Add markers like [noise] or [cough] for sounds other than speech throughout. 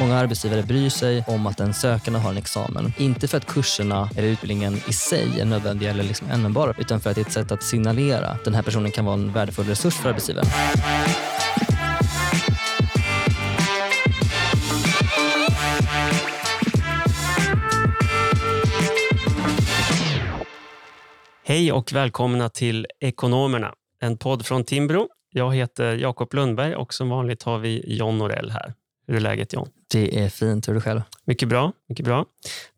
Många arbetsgivare bryr sig om att den sökande har en examen. Inte för att kurserna eller utbildningen i sig är nödvändiga eller liksom användbara, utan för att det är ett sätt att signalera att den här personen kan vara en värdefull resurs för arbetsgivaren. Hej och välkomna till Ekonomerna, en podd från Timbro. Jag heter Jakob Lundberg och som vanligt har vi John Norell här. Hur är läget John? Det är fint. Hur är det själv? Mycket bra. Mycket bra.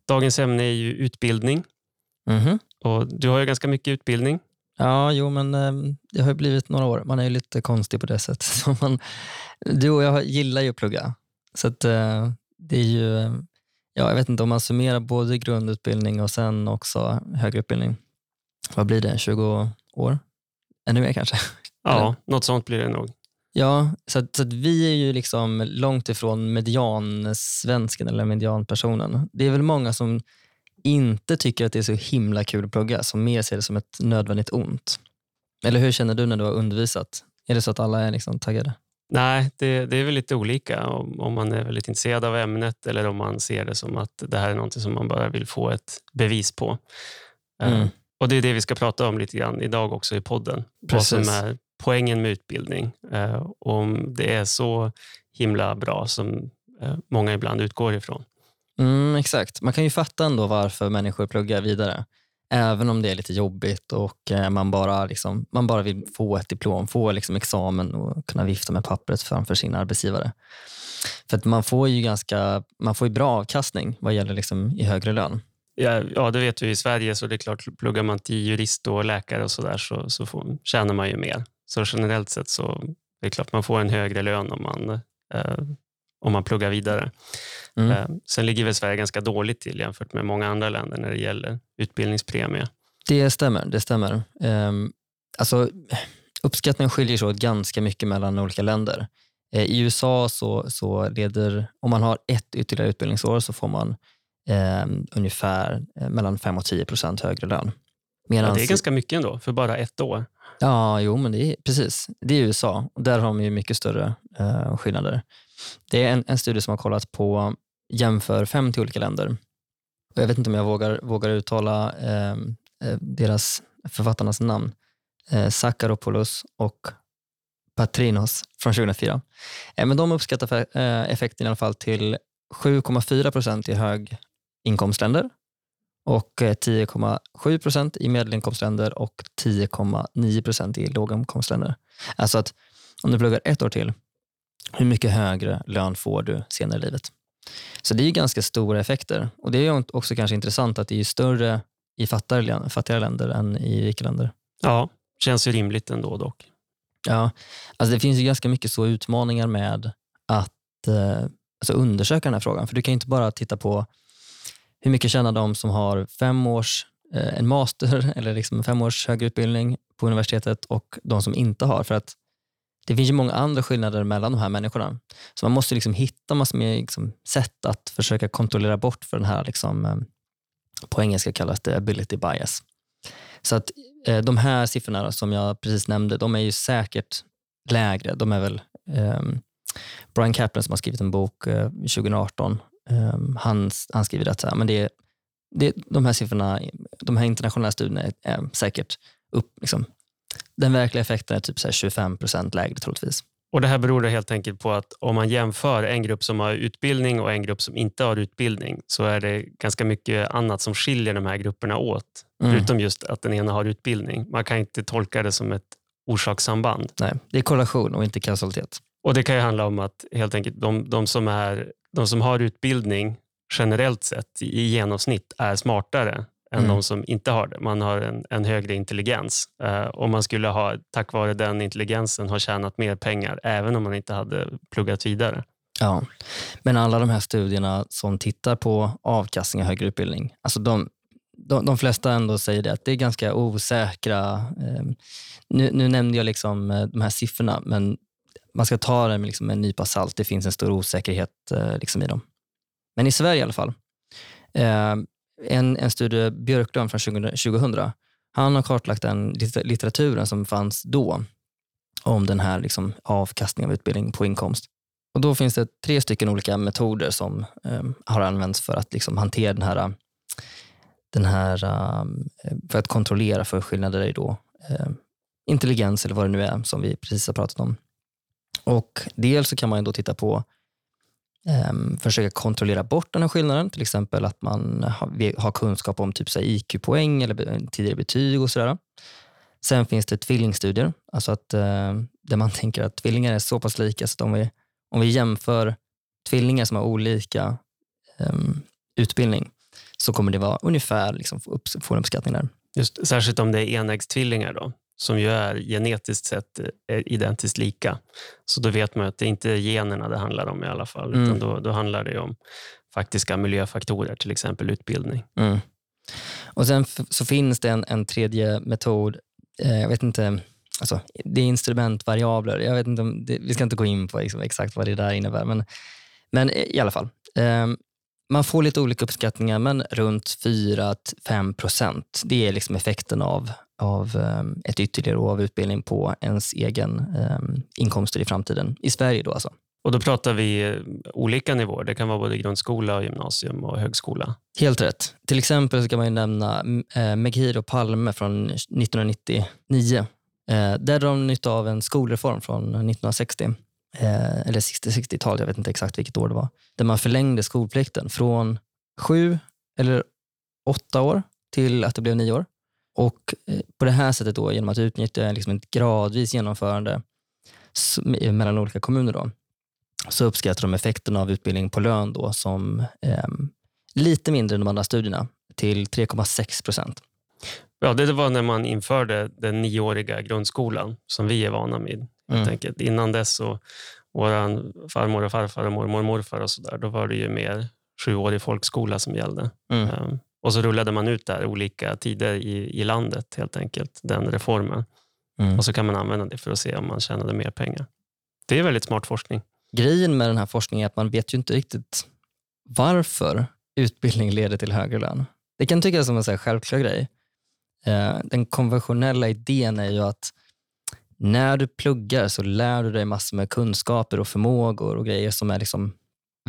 Dagens ämne är ju utbildning. Mhm. Och du har ju ganska mycket utbildning. Ja, jo, men eh, det har ju blivit några år. Man är ju lite konstig på det sättet. [laughs] Så man, du och jag gillar ju att plugga. Så att, eh, det är ju, ja, jag vet inte om man summerar både grundutbildning och sen också högre utbildning. Vad blir det? 20 år? Ännu mer kanske? Ja, något sånt blir det nog. Ja, så att, så att vi är ju liksom långt ifrån mediansvensken eller medianpersonen. Det är väl många som inte tycker att det är så himla kul att plugga, som mer ser det som ett nödvändigt ont. Eller hur känner du när du har undervisat? Är det så att alla är liksom taggade? Nej, det, det är väl lite olika om, om man är väldigt intresserad av ämnet eller om man ser det som att det här är något som man bara vill få ett bevis på. Eh, Mm. Och Det är det vi ska prata om lite grann idag också i podden. Vad som Precis. är poängen med utbildning. eh, Om det är så himla bra som eh, många ibland utgår ifrån. Mm, exakt. Man kan ju fatta ändå varför människor pluggar vidare. Även om det är lite jobbigt och eh, man bara, liksom, man bara vill få ett diplom, få liksom examen och kunna vifta med pappret framför sin arbetsgivare. För att man får ju ganska man får ju bra avkastning vad gäller liksom i högre lön. Ja, ja, det vet vi. I Sverige så det är klart, pluggar man till jurist och läkare och så där så, så får, tjänar man ju mer. Så generellt sett så det är klart man får en högre lön om man, eh, om man pluggar vidare. Mm. Eh, sen ligger väl Sverige ganska dåligt till jämfört med många andra länder när det gäller utbildningspremie. Det stämmer. det stämmer. Um, alltså, uppskattningen skiljer sig åt ganska mycket mellan olika länder. Eh, I USA så, så leder, om man har ett ytterligare utbildningsår så får man eh, ungefär eh, mellan 5 och 10 procent högre lön. Ja, Medans, det är ganska mycket ändå, för bara ett år. Ja, jo, men det är, precis. Det är USA och där har de ju mycket större eh, skillnader. Det är en, en studie som har kollat på, jämför 50 olika länder. Och jag vet inte om jag vågar, vågar uttala ehm, eh, deras författarnas namn. Eh, Sakaropoulos och Patrinos från 2004. Eh, men de uppskattar eh, effekten i alla fall till 7,4 procent i höginkomstländer och eh, 10,7 procent i medelinkomstländer och 10,9 procent i låginkomstländer. Alltså att om du pluggar ett år till, hur mycket högre lön får du senare i livet? Så det är ju ganska stora effekter och det är också kanske intressant att det är större i fattigare, län- fattigare länder än i rika länder. Ja, känns ju rimligt ändå dock. Ja, alltså det finns ju ganska mycket så utmaningar med att eh, alltså undersöka den här frågan. För du kan inte bara titta på hur mycket tjänar de som har fem års, eh, en master [laughs] eller liksom fem års högre utbildning på universitetet och de som inte har. För att det finns ju många andra skillnader mellan de här människorna. Så man måste liksom hitta massor med liksom sätt att försöka kontrollera bort för den här, liksom, eh, på engelska kallas det ability bias. Så att eh, de här siffrorna som jag precis nämnde, de är ju säkert lägre. De är väl um, Brian Kaplan som har skrivit en bok eh, 2018, ehm, han, han skriver att så här, men det, det, de här siffrorna, de här internationella studierna är, är säkert upp, liksom, den verkliga effekten är typ så här 25 procent lägre troligtvis. Och Det här beror helt enkelt på att om man jämför en grupp som har utbildning och en grupp som inte har utbildning så är det ganska mycket annat som skiljer de här grupperna åt. Mm. Förutom just att den ena har utbildning. Man kan inte tolka det som ett orsakssamband. Nej, det är korrelation och inte kausalitet. Och Det kan ju handla om att helt enkelt de, de, som, är, de som har utbildning generellt sett i genomsnitt är smartare än Mm. de som inte har det. Man har en, en högre intelligens. Eh, och man skulle ha, tack vare den intelligensen ha tjänat mer pengar även om man inte hade pluggat vidare. Ja, men alla de här studierna som tittar på avkastning av högre utbildning, alltså de, de, de flesta ändå säger det att det är ganska osäkra. Eh, nu, nu nämnde jag liksom eh, de här siffrorna, men man ska ta det med liksom en nypa salt. Det finns en stor osäkerhet eh, liksom i dem. Men i Sverige i alla fall. Eh, en, en studie, Björklund från 2000, han har kartlagt den litteraturen som fanns då om den här liksom avkastningen av utbildning på inkomst. Och Då finns det tre stycken olika metoder som eh, har använts för att liksom hantera den här, den här ehm, för att kontrollera för skillnader i då, eh, intelligens eller vad det nu är som vi precis har pratat om. Och Dels så kan man då titta på um, försöka kontrollera bort den här skillnaden, till exempel att man har, har kunskap om typ IQ-poäng eller tidigare betyg och sådär. Sen finns det tvillingstudier, alltså att, uh, där man [laughs] tänker att tvillingar är så pass lika så att om vi, om vi jämför tvillingar som har olika um, utbildning så kommer det vara ungefär liksom, få, upp, få en uppskattning där. Just, särskilt om det är enäggstvillingar då? Som ju är genetiskt sett är eh, identiskt lika. Så då vet man att det inte är generna det handlar om i alla fall, mm. utan då, då handlar det om faktiska miljöfaktorer, till exempel utbildning. Mm. Och Sen så finns det en, en tredje metod, eh, jag vet inte, alltså, det är instrumentvariabler. Jag vet inte om det, vi ska inte gå in på liksom exakt vad det där innebär, men, men i alla fall. Eh, man får lite olika uppskattningar, men runt 4-5 procent. Det är liksom effekten av, av um, ett ytterligare år av utbildning på ens egen um, inkomster i framtiden. I Sverige då alltså. Och då pratar vi eh, olika nivåer. Det kan vara både grundskola, gymnasium och högskola. Helt rätt. Till exempel kan man nämna eh, Meghir och Palme från 1999. Eh, där drar de nytta av en skolreform från 1960 eh, eller 60-tal, jag vet inte exakt vilket år det var, där man förlängde skolplikten från sju eller åtta år till att det blev nio år. Och eh, på det här sättet, då, genom att utnyttja liksom ett gradvis genomförande mellan olika kommuner, då, så uppskattar de effekten av utbildning på lön då, som eh, lite mindre än de andra studierna, till 3,6 procent. Ja, det var när man införde den nioåriga grundskolan som vi är vana vid mm. enkelt. Innan dess, så, våra farmor och farfar och mormor och morfar och så där, då var det ju mer sjuårig folkskola som gällde. Mm. Um, och så rullade man ut där olika tider i, i landet, helt enkelt, den reformen. Mm. Och så kan man använda det för att se om man tjänade mer pengar. Det är väldigt smart forskning. Grejen med den här forskningen är att man vet ju inte riktigt varför utbildning leder till högre lön. Det kan tyckas som en så självklar grej. Uh, den konventionella idén är ju att när du pluggar så lär du dig massor med kunskaper och förmågor och grejer som är liksom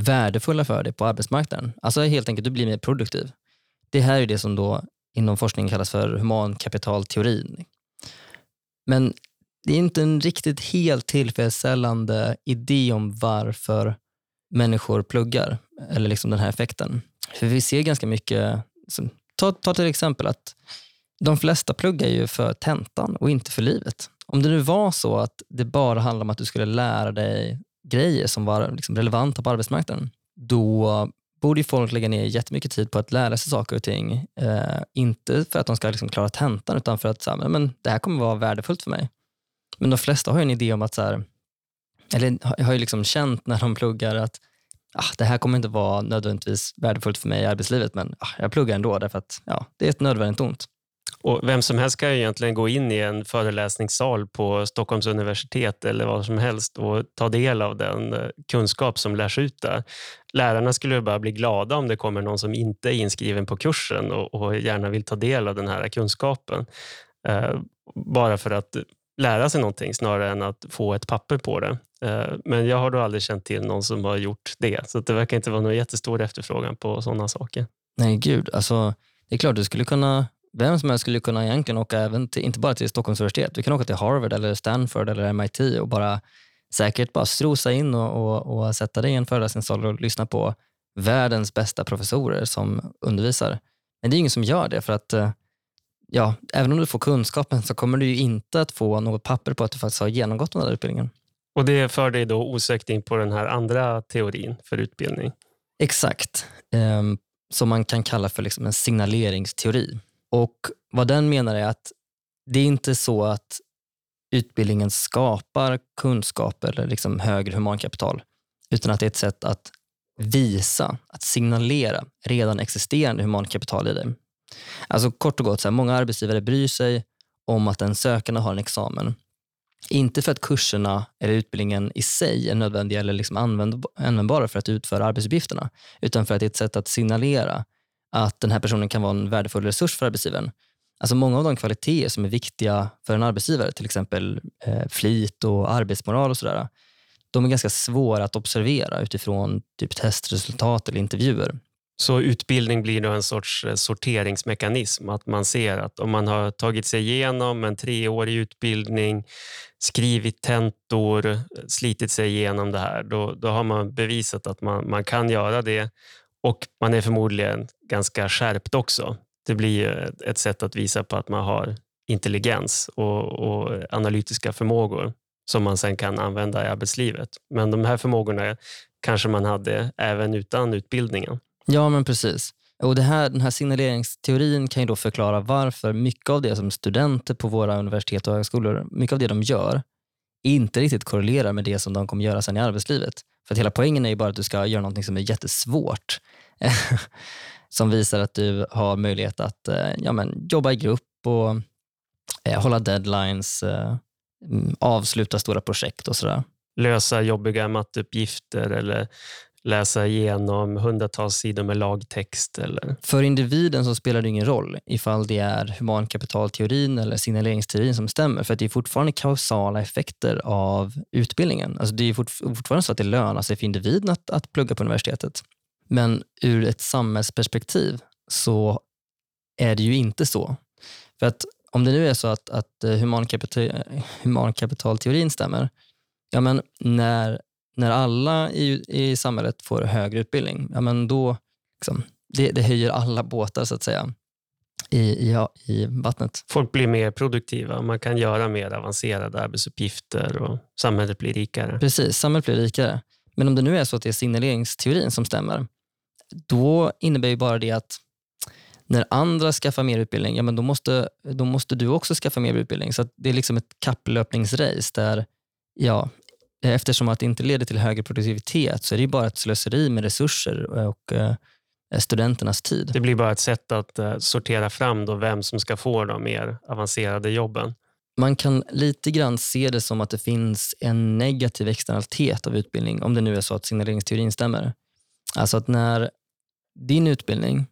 värdefulla för dig på arbetsmarknaden. Alltså helt enkelt, du blir mer produktiv. Det här är det som då inom forskningen kallas för humankapitalteorin. Men det är inte en riktigt helt tillfredsställande idé om varför människor pluggar, eller liksom den här effekten. För vi ser ganska mycket, ta, ta till exempel att de flesta pluggar ju för tentan och inte för livet. Om det nu var så att det bara handlade om att du skulle lära dig grejer som var liksom relevanta på arbetsmarknaden, då borde folk lägga ner jättemycket tid på att lära sig saker och ting. Eh, inte för att de ska liksom klara tentan, utan för att så här, men det här kommer vara värdefullt för mig. Men de flesta har en idé om att, så här, eller har ju liksom känt när de pluggar att ah, det här kommer inte vara nödvändigtvis värdefullt för mig i arbetslivet, men ah, jag pluggar ändå därför att ja, det är ett nödvändigt ont. Och vem som helst kan egentligen gå in i en föreläsningssal på Stockholms universitet eller vad som helst och ta del av den eh, kunskap som lärs ut där. Lärarna skulle bara bli glada om det kommer någon som inte är inskriven på kursen och, och gärna vill ta del av den här kunskapen. Eh, bara för att lära sig någonting snarare än att få ett papper på det. Eh, men jag har då aldrig känt till någon som har gjort det, så det verkar inte vara någon jättestor efterfrågan på sådana saker. Nej, gud. Alltså, det är klart, du skulle kunna vem som helst skulle kunna egentligen åka även till, inte bara till Stockholms universitet, du kan åka till Harvard eller Stanford eller MIT och bara säkert bara strosa in och, och, och sätta dig i en föreläsningssal och lyssna på världens bästa professorer som undervisar. Men det är ingen som gör det för att eh, ja, även om du får kunskapen så kommer du ju inte att få något papper på att du faktiskt har genomgått den där utbildningen. Och det för dig då osökt in på den här andra teorin för utbildning? Exakt, eh, som man kan kalla för liksom en signaleringsteori. Och Vad den menar är att det är inte så att utbildningen skapar kunskap eller liksom högre humankapital, utan att det är ett sätt att visa, att signalera redan existerande humankapital i dig. Alltså kort och gott, så här, många arbetsgivare bryr sig om att en sökande har en examen. Inte för att kurserna eller utbildningen i sig är nödvändiga eller liksom användbara för att utföra arbetsuppgifterna, utan för att det är ett sätt att signalera att den här personen kan vara en värdefull resurs för arbetsgivaren. Alltså många av de kvaliteter som är viktiga för en arbetsgivare, till exempel eh, flit och arbetsmoral och sådär, de är ganska svåra att observera utifrån typ testresultat eller intervjuer. Så utbildning blir då en sorts eh, sorteringsmekanism, att man ser att om man har tagit sig igenom en treårig utbildning, skrivit tentor, slitit sig igenom det här, då, då har man bevisat att man, man kan göra det och man är förmodligen ganska skärpt också. Det blir ett sätt att visa på att man har intelligens och, och analytiska förmågor som man sen kan använda i arbetslivet. Men de här förmågorna kanske man hade även utan utbildningen. Ja, men precis. Och det här, Den här signaleringsteorin kan ju då förklara varför mycket av det som studenter på våra universitet och högskolor, mycket av det de gör, inte riktigt korrelerar med det som de kommer göra sen i arbetslivet. För att hela poängen är ju bara att du ska göra någonting som är jättesvårt. [laughs] som visar att du har möjlighet att eh, ja, men, jobba i grupp och eh, hålla deadlines, eh, mm, avsluta stora projekt och sådär. Lösa jobbiga matteuppgifter eller läsa igenom hundratals sidor med lagtext. Eller... För individen så spelar det ingen roll ifall det är humankapitalteorin eller signaleringsteorin som stämmer, för det är fortfarande kausala effekter av utbildningen. Alltså det är fortfarande så att det lönar sig för individen att, att plugga på universitetet. Men ur ett samhällsperspektiv så är det ju inte så. För att om det nu är så att, att eh, humankapital, humankapitalteorin stämmer, ja men när när alla i, i samhället får högre utbildning, ja, men då liksom, det, det höjer alla båtar så att säga i, i, i vattnet. Folk blir mer produktiva, man kan göra mer avancerade arbetsuppgifter och samhället blir rikare. Precis, samhället blir rikare. Men om det nu är så att det är signaleringsteorin som stämmer, då innebär ju bara det att när andra skaffar mer utbildning, ja, men då, måste, då måste du också skaffa mer utbildning. Så det är liksom ett kapplöpningsrace där ja, eftersom att det inte leder till högre produktivitet så är det bara ett slöseri med resurser och eh, studenternas tid. Det blir bara ett sätt att eh, sortera fram då vem som ska få de mer avancerade jobben. Man kan lite grann se det som att det finns en negativ externalitet av utbildning, om det nu är så att signaleringsteorin stämmer. Alltså att när din utbildning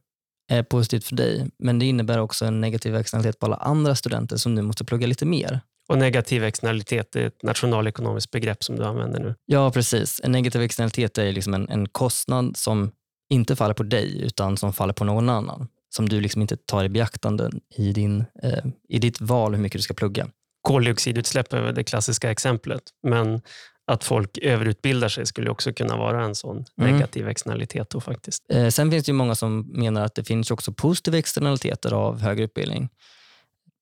är positivt för dig, men det innebär också en negativ externalitet på alla andra studenter som nu måste plugga lite mer. Och negativ externalitet är ett nationalekonomiskt begrepp som du använder nu. Ja, precis. En negativ externalitet är liksom en, en kostnad som inte faller på dig utan som faller på någon annan. Som du liksom inte tar i beaktande i, din, eh, i ditt val hur mycket du ska plugga. Koldioxidutsläpp är det klassiska exemplet. Men att folk överutbildar sig skulle också kunna vara en sån mm. negativ externalitet. Då, faktiskt. Eh, sen finns det många som menar att det finns också positiva externaliteter av högre utbildning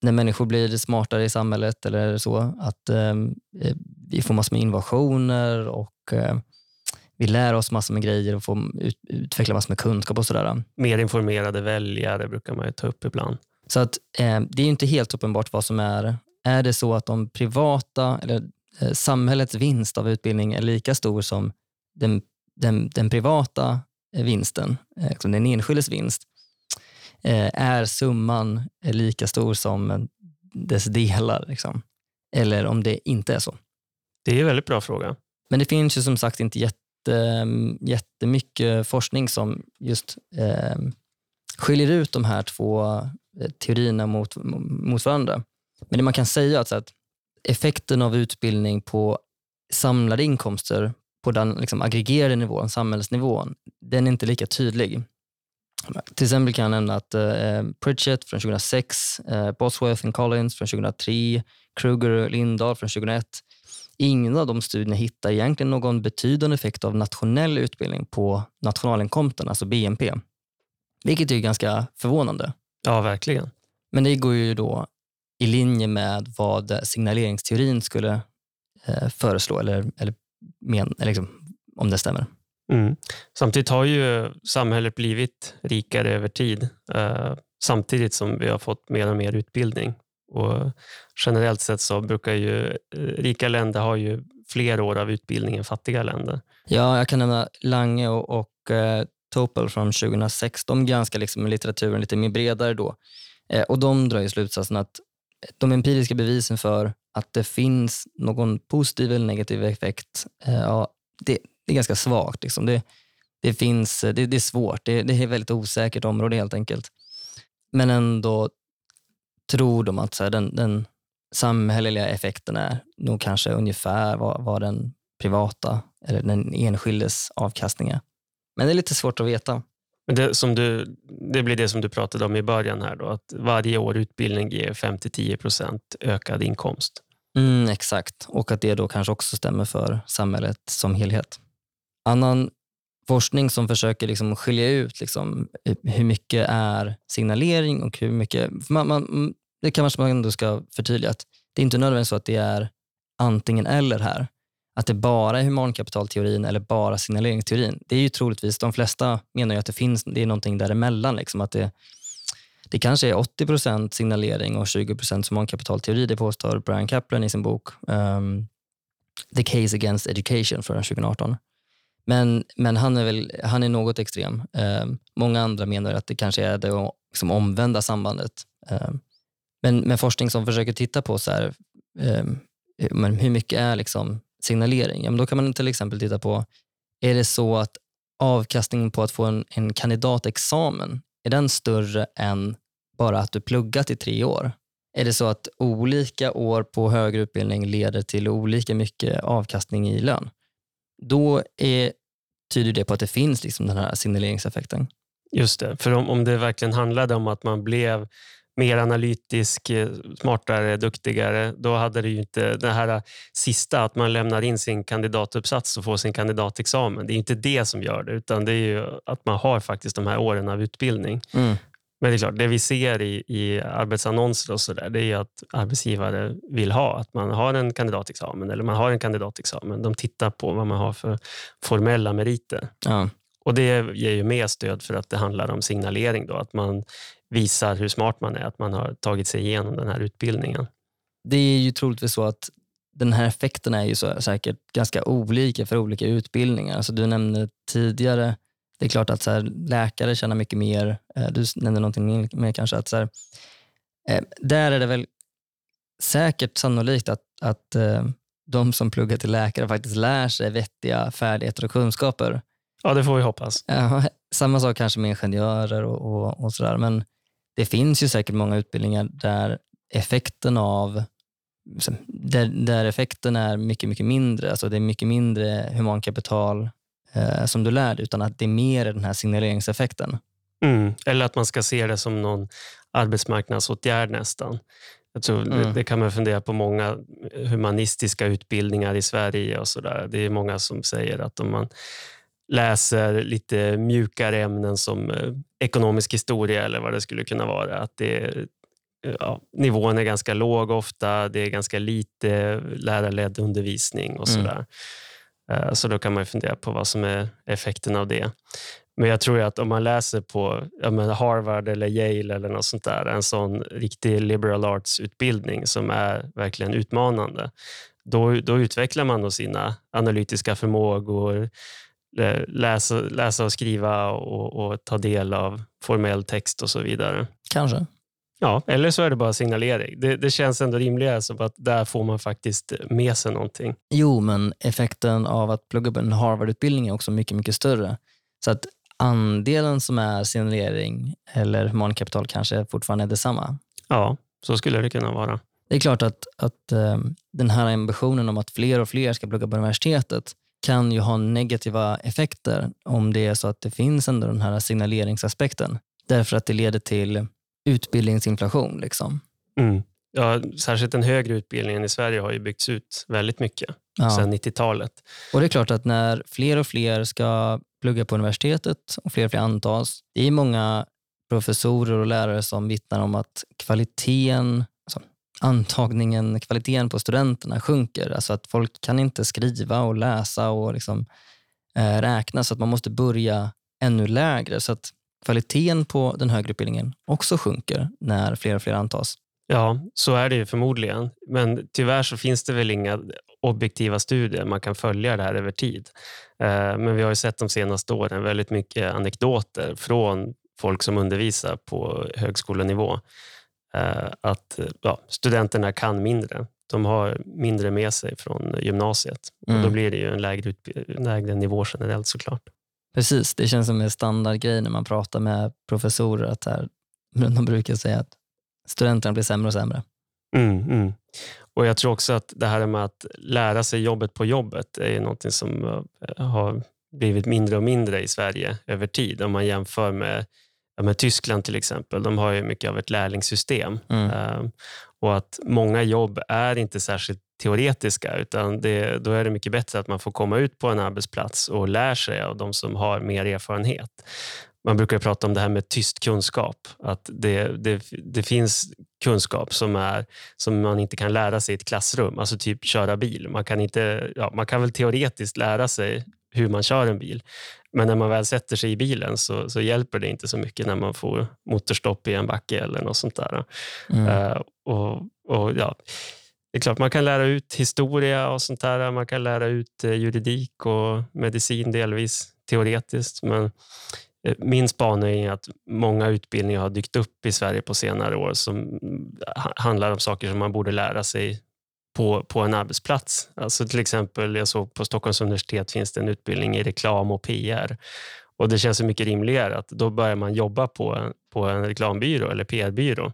när människor blir smartare i samhället eller så, att ehm, eh, vi får massor med innovationer och eh, vi lär oss massor med grejer och får ut, utveckla massor med kunskap och sådär. Mer informerade väljare brukar man ju ta upp ibland. Så att eh, det är inte helt uppenbart vad som är. Är det så att de privata eller eh, samhällets vinst av utbildning är lika stor som den, den, den privata vinsten, eh, den enskildes vinst, är summan lika stor som dess delar? Liksom? Eller om det inte är så? Det är en väldigt bra fråga. Men det finns ju som sagt inte jätte, jättemycket forskning som just eh, skiljer ut de här två eh, teorierna mot, mot varandra. Men det man kan säga är att effekten av utbildning på samlade inkomster på den liksom aggregerade nivån, samhällsnivån, den är inte lika tydlig. Till exempel kan jag nämna att eh, Pritchett från 2006, eh, Bosworth and Collins från 2003, Kruger och Lindahl från 2001. Ingen av de studierna hittar egentligen någon betydande effekt av nationell utbildning på nationalinkomsten, alltså BNP. Vilket är ganska förvånande. Ja, verkligen. Men det går ju då i linje med vad signaleringsteorin skulle eh, föreslå, eller, eller, men, eller liksom, om det stämmer. Mm. Samtidigt har ju samhället blivit rikare över tid eh, samtidigt som vi har fått mer och mer utbildning. Och generellt sett så brukar ju eh, rika länder ha ju fler år av utbildning än fattiga länder. Ja, jag kan nämna Lange och, och eh, Topel från 2006. De granskar liksom litteraturen lite mer bredare då. Eh, och De drar ju slutsatsen att de empiriska bevisen för att det finns någon positiv eller negativ effekt, ja, det, det är ganska svagt. Liksom. Det, det, finns, det, det är svårt. Det, det är ett väldigt osäkert område helt enkelt. Men ändå tror de att så här, den, den samhälleliga effekten är nog kanske ungefär vad, vad den privata eller den enskildes avkastning är. Men det är lite svårt att veta. Men det, som du, det blir det som du pratade om i början här då, att varje år utbildning ger 5-10% ökad inkomst. Mm, exakt, och att det då kanske också stämmer för samhället som helhet. Annan forskning som försöker liksom skilja ut liksom hur mycket är signalering och hur mycket... Man, man, mm, det kanske man ändå ska förtydliga att det är inte nödvändigtvis så att det är antingen eller här. Att det bara är humankapitalteorin eller bara signaleringsteorin. Det är ju troligtvis, de flesta menar ju att det finns det är någonting däremellan. Liksom, att det, det kanske är 80% signalering och 20% humankapitalteori. Det påstår Brian Kaplan i sin bok um, The Case Against Education från 2018. Men, men han, är väl, han är något extrem. Eh, många andra menar att det kanske är det liksom omvända sambandet. Eh, men, men forskning som försöker titta på så här, ehm, men hur mycket är liksom signalering? Ja, men då kan man till exempel titta på, är det så att avkastningen på att få en, en kandidatexamen, är den större än bara att du pluggat i tre år? Är det så att olika år på högre utbildning leder till olika mycket avkastning i lön? Då är, tyder det på att det finns liksom den här signaleringseffekten. Just det, för om, om det verkligen handlade om att man blev mer analytisk, eh, smartare, duktigare, då hade det ju inte det här sista, att man lämnar in sin kandidatuppsats och får sin kandidatexamen. Det är inte det som gör det, utan det är ju att man har faktiskt de här åren av utbildning. Mm. Men det är klart, det vi ser i, i arbetsannonser och så där, det är att arbetsgivare vill ha att man har en kandidatexamen eller man har en kandidatexamen. De tittar på vad man har för formella meriter. Ja. Och Det ger ju mer stöd för att det handlar om signalering. Då, att man visar hur smart man är, att man har tagit sig igenom den här utbildningen. Det är ju troligtvis så att den här effekten är ju så, säkert ganska olika för olika utbildningar. Alltså du nämnde tidigare, det är klart att så här, läkare tjänar mycket mer. Eh, du nämnde någonting mer kanske. att så här, eh, Där är det väl säkert sannolikt att, att eh, de som pluggar till läkare faktiskt lär sig vettiga färdigheter och kunskaper. Ja, det får vi hoppas. Ja, [laughs] samma sak kanske med ingenjörer och, och, och sådär. Men det finns ju säkert många utbildningar där effekten av där, där effekten är mycket, mycket mindre. Alltså det är mycket mindre humankapital eh, som du lär dig, utan att det är mer den här signaleringseffekten. Mm. Eller att man ska se det som någon arbetsmarknadsåtgärd nästan. Jag tror mm. det, det, kan man fundera på många humanistiska utbildningar i Sverige. och så där. Det är många som säger att om man läser lite mjukare ämnen som eh, ekonomisk historia eller vad det skulle kunna vara. Att det, ja, nivån är ganska låg ofta, det är ganska lite lärarledd undervisning och mm. sådär. Mm. Eh, så då kan man fundera på vad som är effekten av det. Men jag tror att om man läser på menar, Harvard eller Yale eller något sånt där, en sån riktig liberal arts-utbildning som är verkligen utmanande, då, då utvecklar man då sina analytiska förmågor, läsa, läsa och skriva och, och, ta del av formell text och så vidare. Kanske. Ja, eller så är det bara signalering. Det, det känns ändå rimligare som att där får man faktiskt med sig någonting. Jo, men effekten av att plugga på en Harvard-utbildning är också mycket, mycket större. Så att andelen som är signalering eller humankapital kanske fortfarande är detsamma. Ja, så skulle det kunna vara. Det är klart att, att um, den här ambitionen om att fler och fler ska plugga på universitetet kan ju ha negativa effekter om det är så att det finns ändå den här signaleringsaspekten. Därför att det leder till utbildningsinflation. Liksom. Mm. Ja, särskilt den högre utbildningen i Sverige har ju byggts ut väldigt mycket ja. sedan 90-talet. Och Det är klart att när fler och fler ska plugga på universitetet och fler och fler antas, det är många professorer och lärare som vittnar om att kvaliteten antagningen, kvaliteten på studenterna sjunker. Alltså att folk kan inte skriva och läsa och liksom, eh, räkna så att man måste börja ännu lägre. Så att kvaliteten på den högre utbildningen också sjunker när fler och fler antas. Ja, så är det ju förmodligen. Men tyvärr så finns det väl inga objektiva studier man kan följa det här över tid. Eh, men vi har ju sett de senaste åren väldigt mycket anekdoter från folk som undervisar på högskolenivå Eh, att ja, studenterna kan mindre. De har mindre med sig från gymnasiet. Mm. Och då blir det ju en lägre, lägre nivå generellt såklart. Precis, det känns som en standardgrej när man pratar med professorer. att här, De brukar säga att studenterna blir sämre och sämre. Mm, mm. Och Jag tror också att det här med att lära sig jobbet på jobbet är något som eh, har blivit mindre och mindre i Sverige över tid. Om man jämför med, med Tyskland till exempel. De har ju mycket av ett lärlingssystem. Mm. Uh, och att Många jobb är inte särskilt teoretiska, utan det, då är det mycket bättre att man får komma ut på en arbetsplats och lär sig av de som har mer erfarenhet. Man brukar prata om det här med tyst kunskap. Att det, det, det finns kunskap som, är, som man inte kan lära sig i ett klassrum, alltså typ köra bil. Man kan, inte, ja, man kan väl teoretiskt lära sig hur man kör en bil, men när man väl sätter sig i bilen så, så hjälper det inte så mycket när man får motorstopp i en backe eller något sånt där. Mm. Uh, och, och, ja, det är klart, man kan lära ut historia och sånt där. Man kan lära ut eh, juridik och medicin delvis teoretiskt, men eh, min spaning är att många utbildningar har dykt upp i Sverige på senare år som eh, handlar om saker som man borde lära sig på, på en arbetsplats. Alltså till exempel, jag såg på Stockholms universitet finns det en utbildning i reklam och PR. Och Det känns så mycket rimligare att då börjar man jobba på en, på en reklambyrå eller PR-byrå.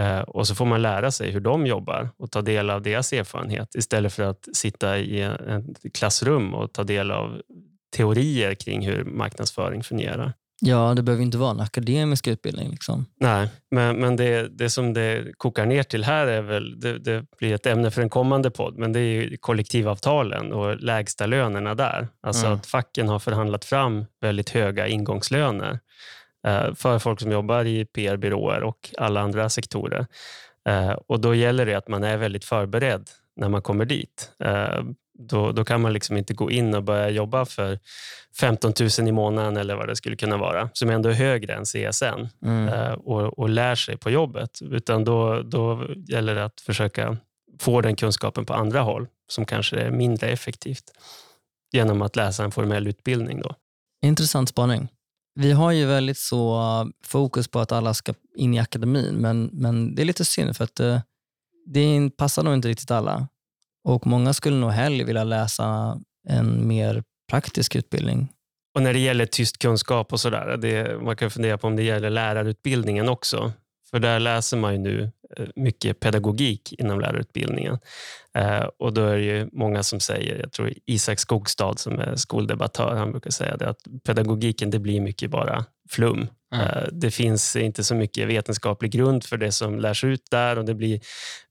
Eh, och så får man lära sig hur de jobbar och ta del av deras erfarenhet istället för att sitta i ett klassrum och ta del av teorier kring hur marknadsföring fungerar. Ja, det behöver inte vara en akademisk utbildning. Liksom. Nej, men, men det, det som det kokar ner till här är väl, det, det blir ett ämne för en kommande podd, men det är kollektivavtalen och lägsta lönerna där. Alltså mm. att facken har förhandlat fram väldigt höga ingångslöner för folk som jobbar i PR-byråer och alla andra sektorer. Eh, och Då gäller det att man är väldigt förberedd när man kommer dit. Eh, då, då kan man liksom inte gå in och börja jobba för 15 000 i månaden eller vad det skulle kunna vara, som ändå är högre än CSN mm. Eh, och, och lär sig på jobbet. Utan då, då gäller det att försöka få den kunskapen på andra håll som kanske är mindre effektivt genom att läsa en formell utbildning. Då. Intressant spaning. Vi har ju väldigt så eh, fokus på att alla ska in i akademin, men, men det är lite synd för att eh, det, det passar nog inte riktigt alla. Och Många skulle nog hellre vilja läsa en mer praktisk utbildning. Och När det gäller tyst kunskap och sådär, man kan fundera på om det gäller lärarutbildningen också. För där läser man ju nu mycket pedagogik inom lärarutbildningen. Eh, och då är det ju många som säger, jag tror Isak Skogstad som är skoldebattör, han brukar säga det, att pedagogiken det blir mycket bara flum. Mm. Det finns inte så mycket vetenskaplig grund för det som lärs ut där och det blir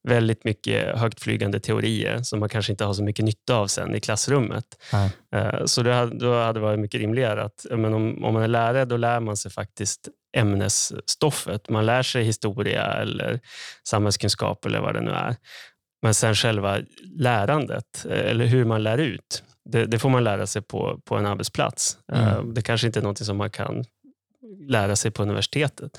väldigt mycket högtflygande teorier som man kanske inte har så mycket nytta av sen i klassrummet. Mm. Så då hade det varit mycket rimligare att men om, om man är lärare då lär man sig faktiskt ämnesstoffet. Man lär sig historia eller samhällskunskap eller vad det nu är. Men sen själva lärandet, eh, eller hur man lär ut, det, det får man lära sig på, på en arbetsplats. Mm. Det kanske inte är något som man kan lära sig på universitetet.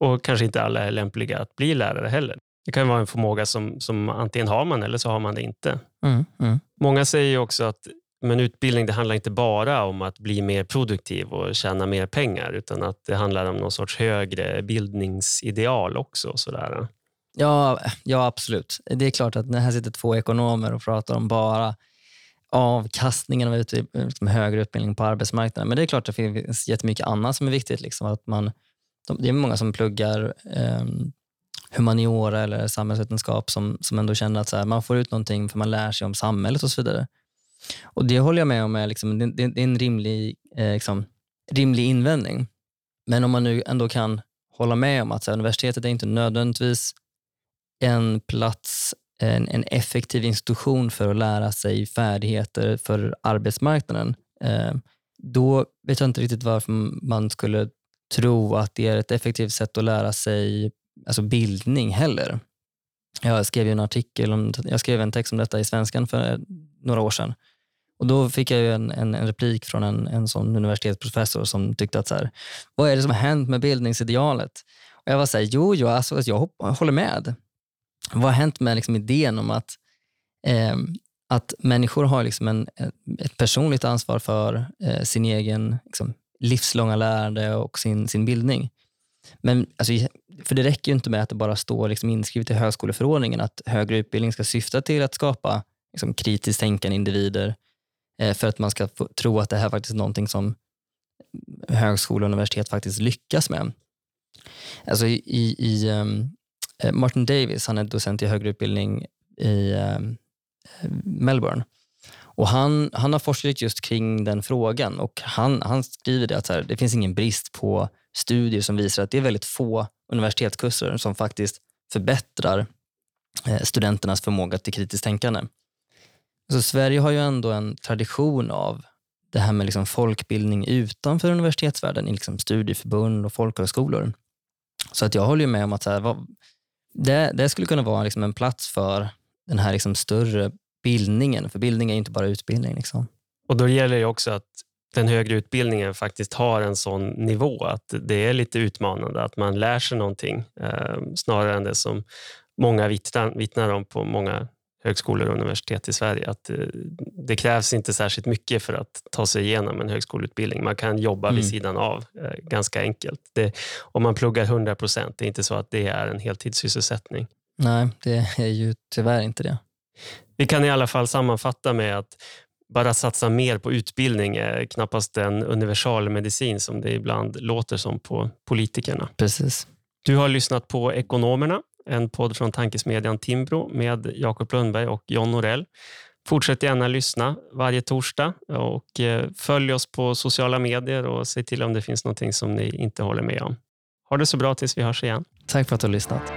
Och kanske inte alla är lämpliga att bli lärare heller. Det kan vara en förmåga som, som antingen har man eller så har man det inte. Mm, mm. Många säger också att men utbildning det handlar inte bara om att bli mer produktiv och tjäna mer pengar utan att det handlar om någon sorts högre bildningsideal också. Sådär. Ja, ja, absolut. Det är klart att när här sitter två ekonomer och pratar om bara avkastningen av liksom högre utbildning på arbetsmarknaden. Men det är klart att det finns jättemycket annat som är viktigt. Liksom, att man, det är många som pluggar eh, humaniora eller samhällsvetenskap som, som ändå känner att så här, man får ut någonting för man lär sig om samhället och så vidare. Och Det håller jag med om är, liksom, det, det är en rimlig, eh, liksom, rimlig invändning. Men om man nu ändå kan hålla med om att så här, universitetet är inte nödvändigtvis en plats en, en effektiv institution för att lära sig färdigheter för arbetsmarknaden, eh, då vet jag inte riktigt varför man skulle tro att det är ett effektivt sätt att lära sig alltså bildning heller. Jag skrev en artikel om, jag skrev en text om detta i Svenskan för några år sedan. Och Då fick jag en, en, en, replik från en, en sån universitetsprofessor som tyckte att så här, vad är det som har hänt med bildningsidealet? Och jag var så här, jo, jo alltså, alltså jag håller med. Vad har hänt med liksom idén om att, eh, att människor har liksom en, ett personligt ansvar för eh, sin egen liksom, livslånga lärande och sin, sin bildning? Men, alltså, för det räcker ju inte med att det bara står liksom inskrivet i högskoleförordningen att högre utbildning ska syfta till att skapa liksom, kritiskt tänkande individer eh, för att man ska få, tro att det här faktiskt är någonting som högskola och universitet faktiskt lyckas med. Alltså i, i, um, Martin Davis, han är docent i högre utbildning i um, Melbourne. Och han, han har forskat just kring den frågan och han, han skriver det att här, det finns ingen brist på studier som visar att det är väldigt få universitetskurser som faktiskt förbättrar eh, studenternas förmåga till kritiskt tänkande. Så Sverige har ju ändå en tradition av det här med liksom folkbildning utanför universitetsvärlden i liksom studieförbund och folkhögskolor. Så att jag håller med om att så här, vad, det, det, skulle kunna vara liksom en plats för den här liksom större bildningen, för bildning är inte bara utbildning. Liksom. Och Då gäller det också att den högre utbildningen faktiskt har en sån nivå att det är lite utmanande, att man lär sig någonting eh, snarare än det som många vittnar, vittnar om på många högskolor och universitet i Sverige. Att eh, det krävs inte särskilt mycket för att ta sig igenom en högskoleutbildning. Man kan jobba mm. vid sidan av eh, ganska enkelt. Det, om man pluggar 100 procent, det är inte så att det är en heltidssysselsättning. Nej, det är ju tyvärr inte det. Vi kan i alla fall sammanfatta med att bara satsa mer på utbildning är knappast en universalmedicin som det ibland låter som på politikerna. Precis. Du har lyssnat på Ekonomerna, en podd från tankesmedjan Timbro med Jakob Lundberg och John Norell. Fortsätt gärna lyssna varje torsdag och eh, följ oss på sociala medier och se till om det finns någonting som ni inte håller med om. Ha det så bra tills vi hörs igen. Tack för att du har lyssnat.